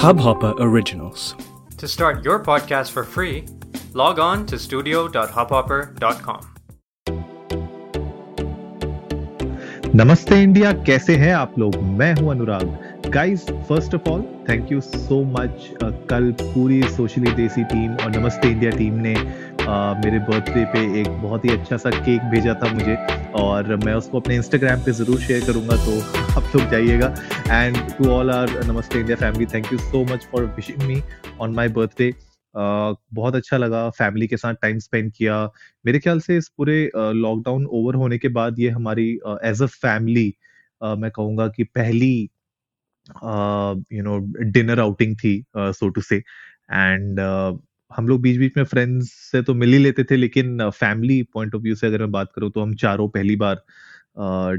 Hubhopper Originals. To start your podcast for free, log on to studio.hubhopper.com. नमस्ते India कैसे हैं आप लोग मैं हूँ Anurag guys first of all thank you so much कल पूरी सोशली देसी टीम और नमस्ते इंडिया टीम ने uh, मेरे बर्थडे पे एक बहुत ही अच्छा सा केक भेजा था मुझे और मैं उसको अपने इंस्टाग्राम पे ज़रूर शेयर करूँगा तो आप लोग जाइएगा। And to all our Namaste India family thank you so much for wishing me on my birthday बहुत अच्छा लगा फैमिली के साथ टाइम स्पेंड किया। मेरे ख्याल से इस पूरे लॉकडाउन uh, ओवर होने के बाद ये हमारी एज अ फैमिली मैं कहूँगा कि पहली यू नो डिनर आउटिंग थी सो टू से एंड हम लोग बीच बीच में फ्रेंड्स से तो मिल ही लेते थे लेकिन फैमिली पॉइंट ऑफ़ व्यू से अगर मैं बात करूँ तो हम चारों पहली बार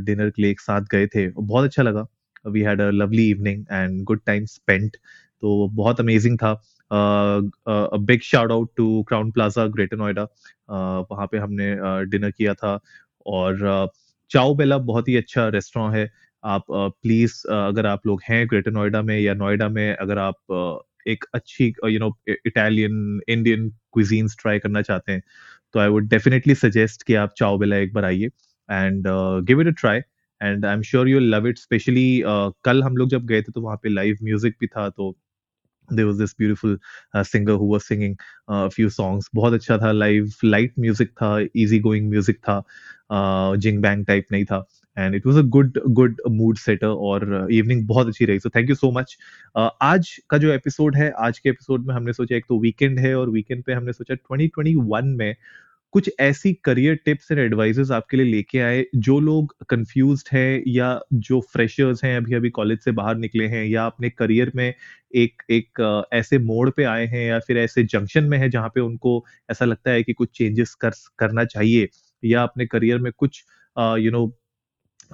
डिनर के लिए एक साथ गए थे। बहुत अच्छा लगा। We had a lovely evening and good time spent तो बहुत अमेजिंग था। Big shout out to Crowne Plaza greater Noida वहाँ पे हमने डिनर uh, किया था। और uh, चाओ बेला बहुत ही अच्छा रेस्टोरेंट है। आप प्लीज़ uh, अगर आप लोग हैं ग्रेटर नोएडा में या नोएडा में अगर आप एक अच्छी you know Italian Indian cuisines try करना चाहते हैं तो आई वुड डेफिनेटली सजेस्ट कि आप चाओ बेला एक बार आइए and give it a try and I am sure you love it specially कल हम लोग जब गए थे तो वहाँ पे लाइव म्यूज़िक भी था तो there was this beautiful uh, singer who was singing uh, few songs बहुत अच्छा था live light music था easy going music था uh, jing bang type नहीं था and it was a good good mood setter और इवनिंग uh, बहुत अच्छी रही so thank you so much आज का जो एपिसोड है आज के एपिसोड में हमने सोचा एक तो वीकेंड है और वीकेंड पे हमने सोचा 2021 में कुछ ऐसी करियर टिप्स एंड एडवाइजेस आपके लिए लेके आए जो लोग कंफ्यूज हैं या जो फ्रेशर्स हैं अभी अभी कॉलेज से बाहर निकले हैं या अपने करियर में एक एक ऐसे मोड़ पे आए हैं या फिर ऐसे जंक्शन में है जहाँ पे उनको ऐसा लगता है कि कुछ चेंजेस कर, करना चाहिए या अपने करियर में कुछ यू नो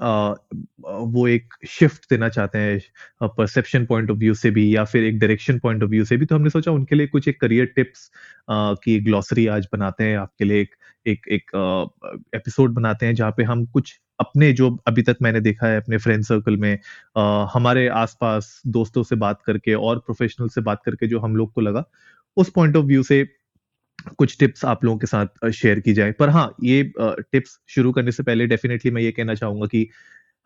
वो एक शिफ्ट देना चाहते हैं परसेप्शन पॉइंट ऑफ़ व्यू से भी या फिर एक डायरेक्शन पॉइंट ऑफ़ व्यू से भी। तो हमने सोचा उनके लिए कुछ एक करियर टिप्स की ग्लॉसरी आज बनाते हैं आपके लिए एक एक एक एपिसोड बनाते हैं जहाँ पे हम कुछ अपने जो अभी तक मैंने देखा है अपने फ्रेंड सर्कल में आ, हमारे आसपास दोस्तों से बात करके और प्रोफेशनल से बात करके जो हम लोग को लगा उस पॉइंट ऑफ़ व्यू से कुछ टिप्स आप लोगों के साथ शेयर की जाए। पर हाँ ये टिप्स शुरू करने से पहले डेफिनेटली मैं ये कहना चाहूँगा कि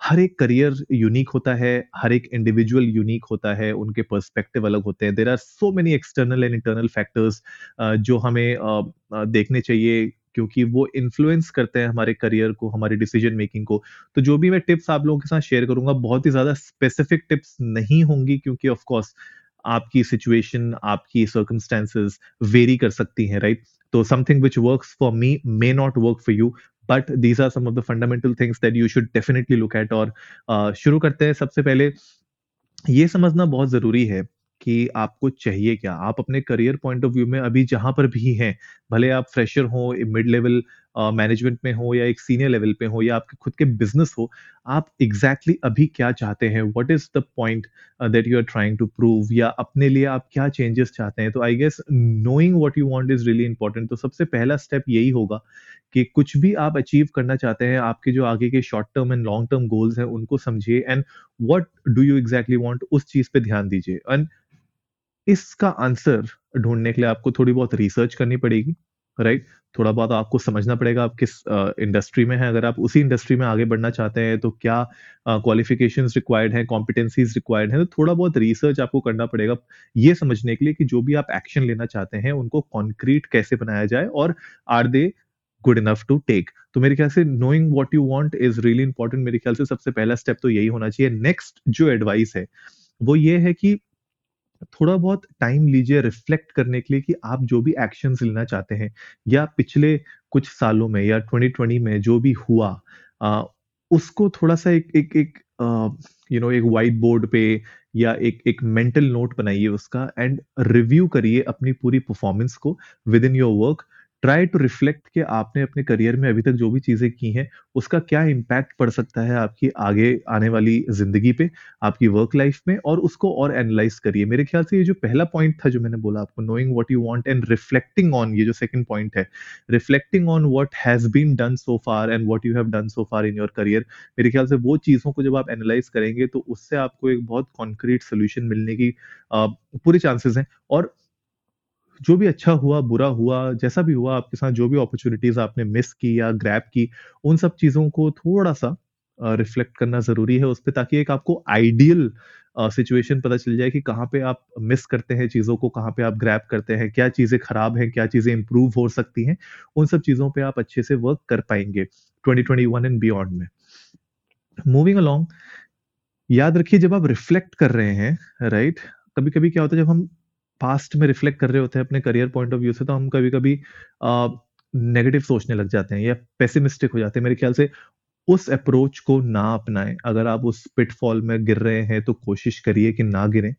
हर एक करियर यूनिक होता है, हर एक इंडिविजुअल यूनिक होता है, उनके पर्सपेक्टिव अलग होते हैं। There are so many external and internal factors जो हमें देखने चाहिए, क्योंकि वो इन्फ्लुएंस करते हैं हमारे करियर को, हमारे डिसीज़न मेकिंग को। तो जो भी मैं टिप्स आप लोगों के साथ शेयर करूँगा, बहुत ही ज़्यादा स्पेसिफिक टिप्स नहीं होंगी, क्योंकि ऑफ़ कोर्स आपकी सिचुएशन आपकी सर्कमस्टेंसेस वेरी कर सकती हैं राइट तो something which works for me may not work for you but these are some of the fundamental things that you should definitely look at और शुरू करते हैं सबसे पहले, ये समझना बहुत ज़रूरी है कि आपको चाहिए क्या। आप अपने करियर पॉइंट ऑफ़ व्यू में अभी जहाँ पर भी हैं, भले आप फ्रेशर हो मिड लेवल मैनेजमेंट में हो या एक सीनियर लेवल पे हो या आपके खुद के बिज़नेस हो, आप एग्जैक्टली exactly अभी क्या चाहते हैं? What is the point that you are trying to prove या अपने लिए आप क्या चेंजेस चाहते हैं? तो I guess knowing what you want is really important तो सबसे पहला स्टेप यही होगा कि कुछ भी आप अचीव करना चाहते हैं, आपके जो आगे के short term and long term goals हैं, उनको समझिए and what do you exactly want उस चीज़ पे ध्यान दीजिए। एंड इसका आंसर ढूँढने के लिए आपको थोड़ी बहुत रिसर्च करनी पड़ेगी। राइट थोड़ा बहुत आपको समझना पड़ेगा आप किस इंडस्ट्री में है। अगर आप उसी इंडस्ट्री में आगे बढ़ना चाहते हैं तो क्या क्वालिफिकेशन रिक्वायर्ड है कॉम्पिटेंसीज रिक्वायर्ड है तो थोड़ा बहुत रिसर्च आपको करना पड़ेगा ये समझने के लिए कि जो भी आप एक्शन लेना चाहते हैं, उनको कॉन्क्रीट कैसे बनाया जाए और are they good enough to take तो मेरे ख्याल से knowing what you want is really important मेरे ख्याल से सबसे पहला स्टेप तो यही होना चाहिए। नेक्स्ट जो एडवाइस है, वो ये है कि थोड़ा बहुत टाइम लीजिए रिफ्लेक्ट करने के लिए कि आप जो भी एक्शन लेना चाहते हैं या पिछले कुछ सालों में या 2020 में जो भी हुआ आ, उसको थोड़ा सा एक एक एक यू नो एक वाइट बोर्ड पे या एक एक मेंटल नोट बनाइए उसका एंड रिव्यू करिए अपनी पूरी परफॉर्मेंस को within your work try to reflect कि आपने अपने करियर में अभी तक जो भी चीज़ें की हैं, उसका क्या इम्पैक्ट पड़ सकता है आपकी आगे आने वाली ज़िंदगी पे, आपकी वर्क लाइफ में और उसको और एनालाइज़ करिए। मेरे ख्याल से ये जो पहला पॉइंट था जो मैंने बोला आपको knowing what you want and reflecting on ये जो सेकंड पॉइंट है, reflecting on what has been done so far and what you have done so far in your career. मेरे ख्याल से वो चीज़ों को जब आप एनालाइज़ करेंगे तो उससे आपको एक बहुत कॉन्क्रीट सोल्यूशन मिलने की पूरे चांसेस हैं और जो भी अच्छा हुआ, बुरा हुआ, जैसा भी हुआ आपके साथ जो भी अपॉर्चुनिटीज़ आपने मिस की या ग्रैप की, उन सब चीज़ों को थोड़ा-सा रिफ्लेक्ट करना ज़रूरी है उस पर ताकि एक आपको आइडियल सिचुएशन पता चल जाए कि कहाँ पे आप मिस करते हैं चीज़ों को, कहाँ पे आप ग्रैप करते हैं, क्या चीज़ें खराब हैं, क्या चीज़ें इम्प्रूव हो सकती हैं। उन सब चीज़ों पे आप अच्छे से वर्क कर पाएँगे 2021 एंड बियॉन्ड में। मूविंग अलोंग याद रखिए जब आप रिफ्लेक्ट कर रहे हैं, राइट? right? कभी-कभी क्या होता है जब हम पास्ट में रिफ्लेक्ट कर रहे होते हैं अपने करियर पॉइंट ऑफ़ व्यू से तो हम कभी-कभी अ, नेगेटिव सोचने लग जाते हैं या पेसिमिस्टिक हो जाते हैं। मेरे ख्याल से उस अप्रोच को ना अपनाएँ अगर आप उस पिटफॉल में गिर रहे हैं तो कोशिश करिए कि ना गिरें।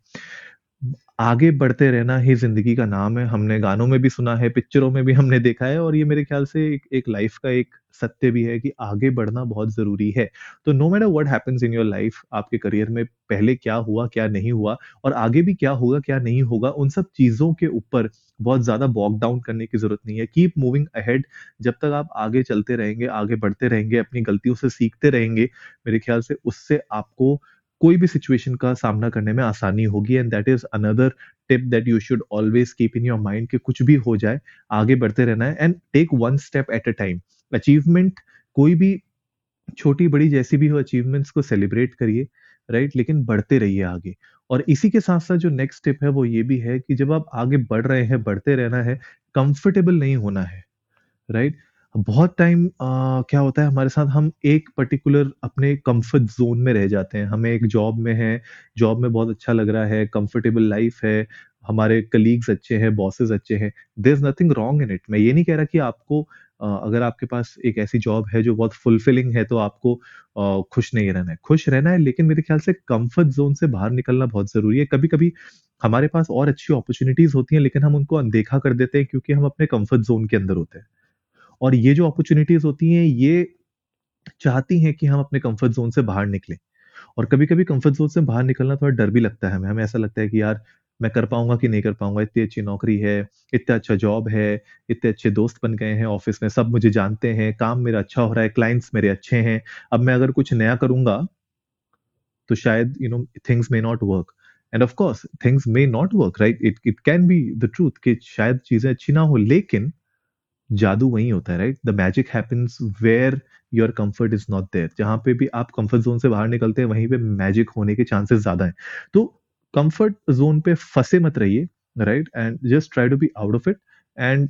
आगे बढ़ते रहना ही ज़िंदगी का नाम है। हमने गानों में भी सुना है, पिक्चरों में भी हमने देखा है और ये मेरे ख्याल से एक एक लाइफ़ का एक सत्य भी है कि आगे बढ़ना बहुत ज़रूरी है। तो no matter what happens in your life आपके करियर में पहले क्या हुआ, क्या नहीं हुआ और आगे भी क्या होगा, क्या नहीं होगा, उन सब चीज़ों के ऊपर बहुत ज़्यादा बॉग डाउन करने की ज़रूरत नहीं है। कीप मूविंग अहेड जब तक आप आगे चलते रहेंगे, आगे बढ़ते रहेंगे, अपनी गलतियों से सीखते रहेंगे, मेरे ख्याल से उससे आपको कोई भी सिचुएशन का सामना करने में आसानी होगी and that is another tip that you should always keep in your mind कि कुछ भी हो जाए, आगे बढ़ते रहना है and take one step at a time. Achievement कोई भी छोटी-बड़ी जैसी भी हो अचीवमेंट्स को सेलिब्रेट करिए, राइट? right? लेकिन बढ़ते रहिए आगे। और इसी के साथ-साथ जो नेक्स्ट टिप है वो ये भी है कि जब आप आगे बढ़ रहे हैं, बढ़ते रहना है, कंफर्टेबल नहीं होना है, राइट? बहुत टाइम क्या होता है हमारे साथ हम एक पर्टिकुलर अपने कंफर्ट ज़ोन में रह जाते हैं। हमें एक जॉब में है जॉब में बहुत अच्छा लग रहा है, कंफर्टेबल लाइफ़ है, हमारे कलीग्स अच्छे हैं, बॉसेस अच्छे हैं। There is nothing wrong in it. मैं ये नहीं कह रहा कि आपको अगर आपके पास एक ऐसी जॉब है जो बहुत फुलफिलिंग है तो आपको खुश नहीं रहना है। खुश रहना है लेकिन मेरे ख्याल से कंफर्ट ज़ोन से बाहर निकलना बहुत ज़रूरी है। कभी-कभी हमारे पास और अच्छी अपॉर्चुनिटीज़ होती हैं लेकिन हम उनको अनदेखा कर देते हैं क्योंकि हम अपने कंफर्ट ज़ोन के अंदर होते हैं। और ये जो अपॉर्चुनिटीज़ होती हैं ये चाहती हैं कि हम अपने कंफर्ट ज़ोन से बाहर निकलें। और कभी-कभी कंफर्ट ज़ोन से बाहर निकलना थोड़ा डर भी लगता है हमें। हमें ऐसा लगता है कि यार मैं कर पाऊँगा कि नहीं कर पाऊँगा इतनी अच्छी नौकरी है, इतना अच्छा जॉब है, इतने अच्छे दोस्त बन गए हैं ऑफ़िस में, सब मुझे जानते हैं, काम मेरा अच्छा हो रहा है, क्लाइंट्स मेरे अच्छे हैं। अब मैं अगर कुछ नया करूँगा तो शायद you know things may not work and of course things may not work right? It it can be the truth कि शायद चीज़ें अच्छी ना हो लेकिन जादू वहीं होता है right the magic happens where your comfort is not there जहाँ पे भी आप कंफर्ट जोन से बाहर निकलते हैं, वहीं पे मैजिक होने के चांसेस ज़्यादा हैं। तो कंफर्ट जोन पे फंसे मत रहिए right and just try to be out of it and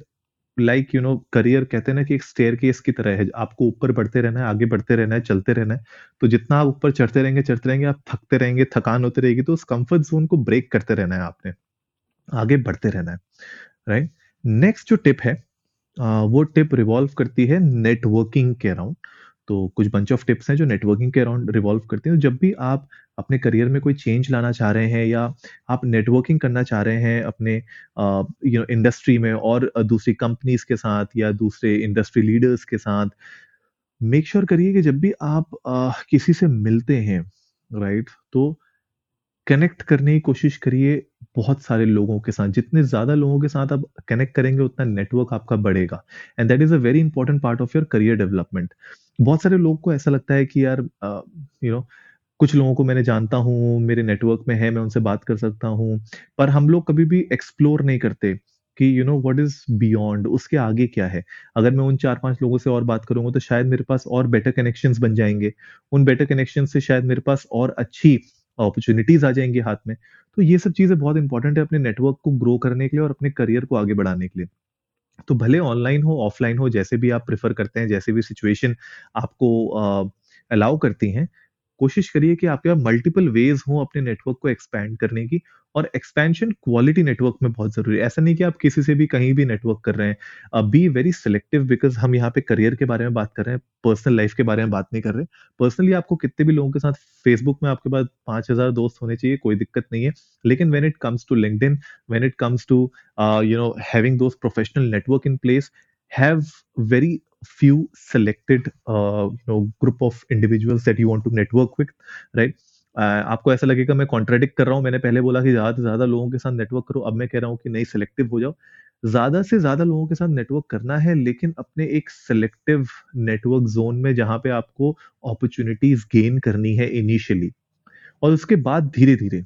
like you know career कहते हैं ना कि एक स्टेयर केस की तरह है। आपको ऊपर बढ़ते रहना है, आगे बढ़ते रहना है, चलते रहना है। तो जितना आप ऊपर चढ़ते रहेंगे चढ़ते रहेंगे, आप थकते रहेंगे, थकान होती रहेगी तो उस कंफर्ट जोन को ब्रेक करते रहना है आपने। आगे बढ़ते रहना है राइट नेक्स्ट जो टिप है वो टिप रिवॉल्व करती है नेटवर्किंग के अराउंड। तो कुछ बंच ऑफ़ टिप्स हैं जो नेटवर्किंग के अराउंड रिवॉल्व करती हैं। जब भी आप अपने करियर में कोई चेंज लाना चाह रहे हैं या आप नेटवर्किंग करना चाह रहे हैं अपने यू नो इंडस्ट्री में और दूसरी कंपनीज़ के साथ या दूसरे इंडस्ट्री लीडर्स के साथ, मेक श्योर करिए कि जब भी आप अ, किसी से मिलते हैं, राइट? तो कनेक्ट करने की कोशिश करिए बहुत सारे लोगों के साथ। जितने ज़्यादा लोगों के साथ आप कनेक्ट करेंगे उतना नेटवर्क आपका बढ़ेगा and that is a very important part of your career development. बहुत सारे लोगों को ऐसा लगता है कि यार यू नो कुछ लोगों को मैंने जानता हूँ, मेरे नेटवर्क में है, मैं उनसे बात कर सकता हूँ। पर हम लोग कभी भी एक्सप्लोर नहीं करते कि you know what is beyond उसके आगे क्या है? अगर मैं उन 4-5 लोगों से और बात करूँगा तो शायद मेरे पास और बेटर कनेक्शंस बन जाएँगे उन बेटर कनेक्शन से शायद मेरे पास और अच्छी अपॉर्च्युनिटीज़ आ जाएँगे हाथ में। तो ये सब चीज़ें बहुत इंपॉर्टेंट है अपने नेटवर्क को ग्रो करने के लिए और अपने करियर को आगे बढ़ाने के लिए। तो भले ऑनलाइन हो, ऑफलाइन हो, जैसे भी आप प्रिफर करते हैं, जैसे भी सिचुएशन आपको अलाउ करती हैं, कोशिश करिए कि आपके पास मल्टीपल वेज़ हों अपने नेटवर्क को एक्सपैंड करने की और एक्सपेंशन क्वालिटी नेटवर्क में बहुत ज़रूरी है। ऐसा नहीं कि आप किसी से भी कहीं भी नेटवर्क कर रहे हैं। बी वेरी सिलेक्टिव बिकॉज़ हम यहाँ पे करियर के बारे में बात कर रहे हैं, पर्सनल लाइफ़ के बारे में बात नहीं कर रहे। पर्सनली आपको कितने भी लोगों के साथ फेसबुक में आपके पास 5000 दोस्त होने चाहिए, कोई दिक्कत नहीं है। लेकिन when it comes to LinkedIn when it comes to you know having those professional network in place, have very few selected uh, you know group of individuals that you want to network with right? Uh, आपको ऐसा लगेगा मैं contradict कर रहा हूँ मैंने पहले बोला कि ज़्यादा से ज़्यादा लोगों के साथ नेटवर्क करो अब मैं कह रहा हूँ कि नहीं सिलेक्टिव हो जाओ। ज़्यादा से ज़्यादा लोगों के साथ नेटवर्क करना है लेकिन अपने एक सिलेक्टिव नेटवर्क जोन में जहाँ पे आपको अपॉर्चुनिटीज़ गेन करनी है इनिशियली और उसके बाद धीरे धीरे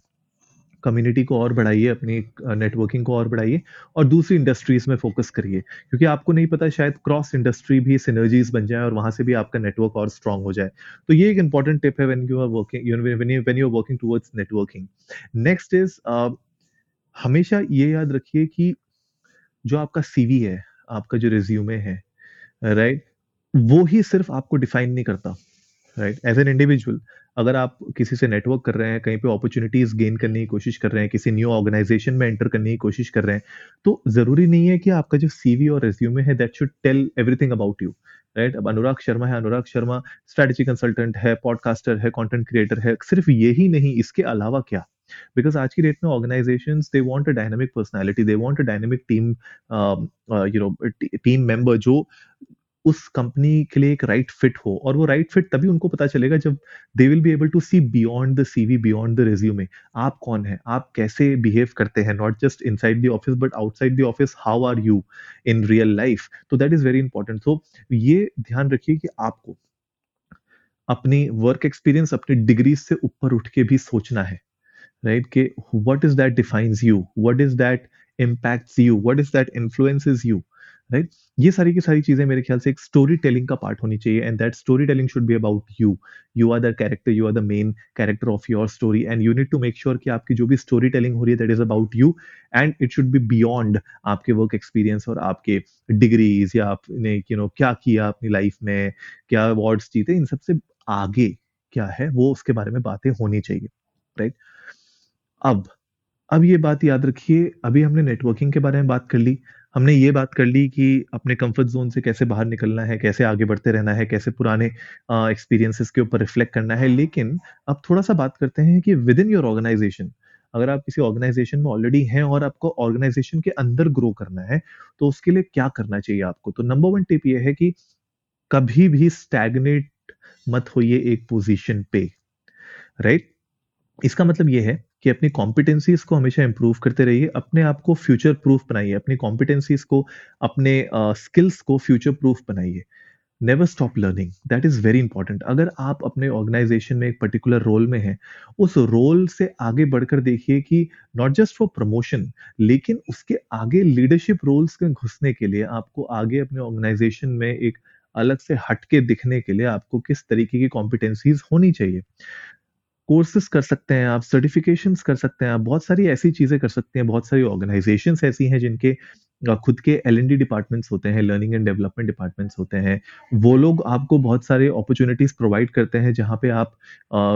कम्युनिटी को और बढ़ाइए, अपनी नेटवर्किंग को और बढ़ाइए और दूसरी इंडस्ट्रीज़ में फोकस करिए। क्योंकि आपको नहीं पता शायद क्रॉस इंडस्ट्री भी सिनर्जीज बन जाए और वहाँ से भी आपका नेटवर्क और स्ट्रांग हो जाए। तो ये एक इंपॉर्टेंट टिप है when you are working you are working towards networking next is हमेशा ये याद रखिए कि जो आपका सीवी है, आपका जो रिज्यूमे है राइट right? वो ही सिर्फ़ आपको डिफाइन नहीं करता राइट एज एन इंडिविजुअल अगर आप किसी से नेटवर्क कर रहे हैं, कहीं पे अपॉर्चुनिटीज़ गेन करने की कोशिश कर रहे हैं, किसी न्यू ऑर्गेनाइजेशन में एंटर करने की कोशिश कर रहे हैं तो ज़रूरी नहीं है कि आपका जो सीवी और रेज्यूमे है that should tell everything about you right अब अनुराग शर्मा है, अनुराग शर्मा स्ट्रेटेजी कंसल्टेंट है पॉडकास्टर है कंटेंट क्रिएटर है, सिर्फ़ यही नहीं, इसके अलावा क्या? बिकॉज़ आज की डेट में organisation they want a dynamic personality they want a dynamic team you know team member जो उस कंपनी के लिए एक राइट right फिट हो और वो राइट right फिट तभी उनको पता चलेगा जब they will be able to see beyond the CV beyond the resume आप कौन है? आप कैसे बिहेव करते हैं? Not just inside the office but outside the office how are you in real life तो that is very important so ये ध्यान रखिए कि आपको अपनी वर्क एक्सपीरियंस अपनी डिग्री से ऊपर उठ के भी सोचना है राइट कि what is that defines you what is that impacts you what is that influences you right ये सारी की सारी चीज़ें मेरे ख्याल से एक स्टोरी टेलिंग का पार्ट होनी चाहिए and that story telling should be about you you are the character you are the main character of your story and you need to make sure कि आपकी जो भी स्टोरी टेलिंग हो रही है that is about you and it should be beyond आपके work experience और आपके डिग्रीज या आपने यू you नो know, क्या किया अपनी लाइफ में क्या अवार्ड्स जीते इन सबसे आगे क्या है वो उसके बारे में बातें होनी चाहिए। Right right? अब अब ये बात याद रखिए अभी हमने नेटवर्किंग के बारे में बात कर ली हमने ये बात कर ली कि अपने कंफर्ट जोन से कैसे बाहर निकलना है, कैसे आगे बढ़ते रहना है, कैसे पुराने एक्सपीरियंसेस के ऊपर रिफ्लेक्ट करना है लेकिन अब थोड़ा सा बात करते हैं कि विद इन योर ऑर्गेनाइजेशन अगर आप किसी ऑर्गेनाइजेशन में ऑलरेडी हैं और आपको ऑर्गेनाइजेशन के अंदर ग्रो करना है तो उसके लिए क्या करना चाहिए आपको तो नंबर वन टिप ये है कि कभी भी स्टैगनेट मत होइए एक पोजीशन पे राइट right? इसका मतलब ये है कि अपनी कॉम्पिटेंसीज को हमेशा इंप्रूव करते रहिए अपने आप को फ्यूचर प्रूफ बनाइए अपनी कॉम्पिटेंसीज को अपने स्किल्स uh, को फ्यूचर प्रूफ बनाइए। Never stop learning that is very important अगर आप अपने ऑर्गेनाइजेशन में एक पर्टिकुलर रोल में हैं उस रोल से आगे बढ़कर देखिए कि नॉट जस्ट फॉर प्रमोशन लेकिन उसके आगे लीडरशिप रोल्स में घुसने के लिए आपको आगे अपने ऑर्गेनाइजेशन में एक अलग से हटके दिखने के लिए आपको किस तरीके की कॉम्पिटेंसीज होनी चाहिए। कोर्सेज कर सकते हैं आप सर्टिफिकेशन कर सकते हैं आप, बहुत सारी ऐसी चीज़ें कर सकते हैं, बहुत सारी ऑर्गेनाइजेशंस ऐसी हैं जिनके खुद के एल एन डी डिपार्टमेंट्स होते हैं लर्निंग एंड डेवलपमेंट डिपार्टमेंट्स होते हैं। वो लोग आपको बहुत सारे अपॉर्चुनिटीज़ प्रोवाइड करते हैं जहाँ पे आप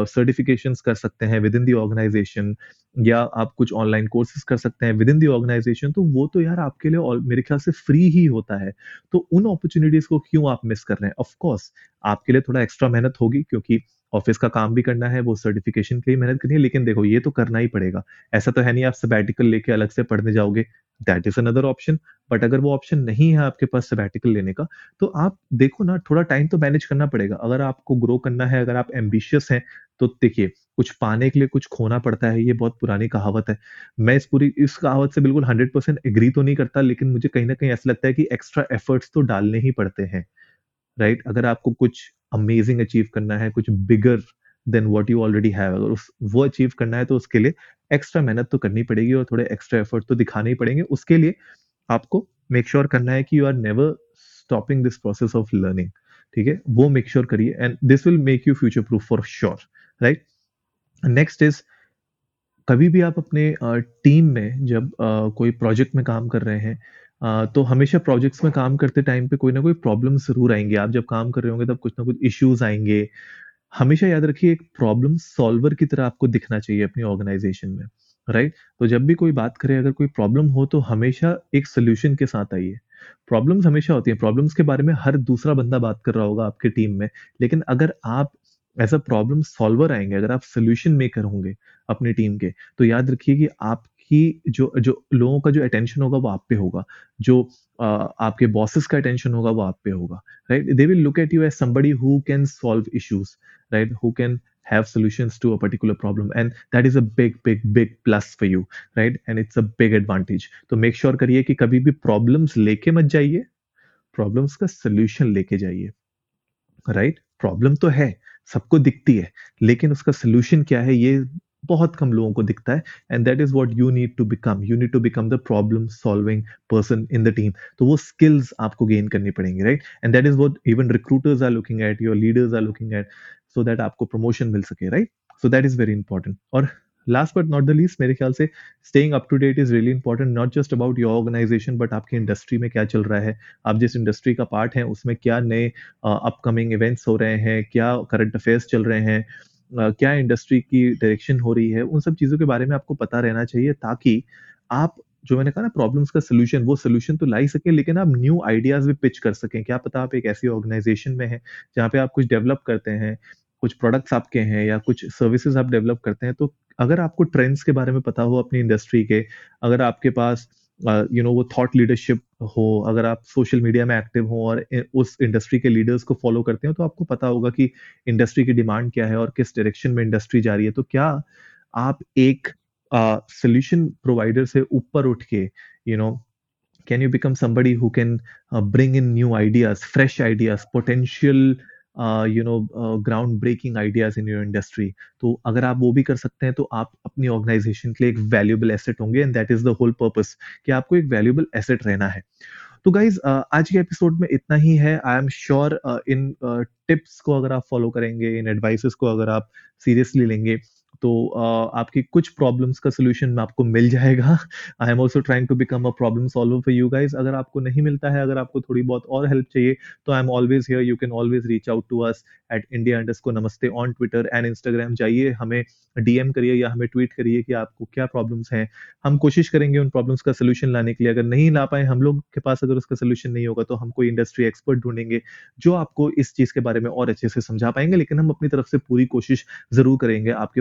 सर्टिफिकेशंस कर सकते हैं विद इन दी ऑर्गेनाइजेशन या आप कुछ ऑनलाइन कोर्सेज कर सकते हैं विद इन दी ऑर्गेनाइजेशन तो वो तो यार आपके लिए मेरे ख्याल से फ्री ही होता है। तो उन अपॉर्चुनिटीज़ को क्यों आप मिस कर रहे हैं? ऑफकोर्स आपके लिए थोड़ा एक्स्ट्रा मेहनत होगी क्योंकि ऑफ़िस का काम भी करना है, वो सर्टिफिकेशन के लिए मेहनत करनी है, लेकिन देखो, ये तो करना ही पड़ेगा। ऐसा तो है नहीं आप सबैटिकल लेके अलग से पढ़ने जाओगे। That is another option but अगर वो ऑप्शन नहीं है आपके पास सबैटिकल लेने का तो आप देखो ना, थोड़ा टाइम तो मैनेज करना पड़ेगा। अगर आपको ग्रो करना है, अगर आप एम्बिशियस हैं तो देखिए, कुछ पाने के लिए कुछ खोना पड़ता है, ये बहुत पुरानी कहावत है। मैं इस पूरी, इस कहावत से बिल्कुल हंड्रेड परसेंट एग्री तो नहीं करता, लेकिन मुझे कहीं ना कहीं ऐसा लगता है कि एक्स्ट्रा एफर्ट्स तो डालने ही पड़ते हैं। Right right? अगर आपको कुछ अमेजिंग अचीव करना है, कुछ bigger than what you already have अगर उस, वो अचीव करना है तो उसके लिए एक्स्ट्रा मेहनत तो करनी पड़ेगी और थोड़े एक्स्ट्रा एफर्ट तो दिखाने ही पड़ेंगे। उसके लिए आपको मेक श्योर sure करना है कि you are never stopping this process of learning ठीक है? वो मेक श्योर करिए and this will make you future proof for sure right next is कभी भी आप अपने टीम में जब कोई प्रोजेक्ट में काम कर रहे हैं तो हमेशा प्रोजेक्ट्स में काम करते टाइम पे कोई ना कोई प्रॉब्लम ज़रूर आएँगे। आप जब काम कर रहे होंगे तब कुछ ना कुछ इश्यूज़ आएँगे। हमेशा याद रखिए, एक प्रॉब्लम सॉल्वर की तरह आपको दिखना चाहिए अपनी ऑर्गेनाइजेशन में राइट तो जब भी कोई बात करे, अगर कोई प्रॉब्लम हो तो हमेशा एक सोल्यूशन के साथ आइए। प्रॉब्लम्स हमेशा होती हैं। प्रॉब्लम्स के बारे में हर दूसरा बंदा बात कर रहा होगा आपके टीम में। लेकिन अगर आप एज अ प्रॉब्लम सॉल्वर आएँगे, अगर आप सोल्यूशन मेकर होंगे अपनी टीम के तो याद रखिए कि आप कि जो जो लोगों का जो अटेंशन होगा वो आप पे होगा। जो uh, आपके बॉसेस का अटेंशन होगा वो आप पे होगा right they will look at you as somebody who can solve issues right who can have solutions to a particular problem and that is a big big big plus for you right? And it's a big advantage. तो make sure करिए कि कभी भी problems लेके मत जाइए problems का solution लेके जाइए राइट? प्रॉब्लम तो है सबको दिखती है लेकिन उसका सोल्यूशन क्या है ये बहुत कम लोगों को दिखता है and that is what you need to become you need to become the problem solving person in the team तो वो स्किल्स आपको गेन करनी पड़ेंगी right and that is what even recruiters are looking at your leaders are looking at so that आपको promotion मिल सके right so that is very important और last but not the least मेरे ख्याल से staying up to date is really important not just about your organisation but आपकी industry में क्या चल रहा है आप जिस इंडस्ट्री का पार्ट है उसमें क्या नए अपकमिंग इवेंट्स हो रहे हैं क्या करंट अफेयर्स चल रहे हैं uh, क्या इंडस्ट्री की डायरेक्शन हो रही है, उन सब चीज़ों के बारे में आपको पता रहना चाहिए ताकि आप, जो मैंने कहा ना प्रॉब्लम्स का सोल्यूशन वो सोल्यूशन तो ला ही सके, लेकिन आप न्यू आइडियाज़ भी पिच कर सकें। क्या पता आप एक ऐसी ऑर्गेनाइजेशन में हैं, जहाँ पे आप कुछ डेवलप करते हैं, कुछ प्रोडक्ट्स आपके हैं या कुछ सर्विसेज़ आप डेवलप करते हैं। तो अगर आपको ट्रेंड्स के बारे में पता हो अपनी इंडस्ट्री के, अगर आपके पास यू नो वो थॉट लीडरशिप हो अगर आप सोशल मीडिया में एक्टिव हो और उस इंडस्ट्री के लीडर्स को फॉलो करते हो तो आपको पता होगा कि इंडस्ट्री की डिमांड क्या है और किस डायरेक्शन में इंडस्ट्री जा रही है। तो क्या आप एक सोल्यूशन uh, प्रोवाइडर से ऊपर उठ के you know can you become somebody who can bring in new ideas fresh ideas potential you know ground breaking ideas in your industry तो अगर आप वो भी कर सकते हैं तो आप अपनी ऑर्गेनाइजेशन के लिए एक वैल्यूबल एसेट होंगे and that is the whole purpose कि आपको एक वैल्यूबल एसेट रहना है। तो गाइज़ आज के एपिसोड में इतना ही है। आई एम श्योर इन टिप्स को अगर आप फॉलो करेंगे, इन एडवाइसेस को अगर आप सीरियसली लेंगे तो uh, आपकी कुछ प्रॉब्लम्स का सोल्यूशन आपको मिल जाएगा। I am also trying to become a problem solver for you guys अगर आपको नहीं मिलता है अगर आपको थोड़ी बहुत और हेल्प चाहिए तो I am always here you can always reach out to us at India अंडर्स को नमस्ते ऑन ट्विटर एंड इंस्टाग्राम जाइए हमें डीएम करिए या हमें ट्वीट करिए कि आपको क्या प्रॉब्लम्स हैं। हम कोशिश करेंगे उन प्रॉब्लम्स का सोल्यूशन लाने के लिए। अगर नहीं ला पाए हम लोग के पास अगर उसका सोल्यूशन नहीं होगा तो हम कोई इंडस्ट्री एक्सपर्ट ढूंढेंगे जो आपको इस चीज़ के बारे में और अच्छे से समझा पाएँगे। लेकिन हम अपनी तरफ़ से पूरी कोशिश ज़रूर करेंगे आपके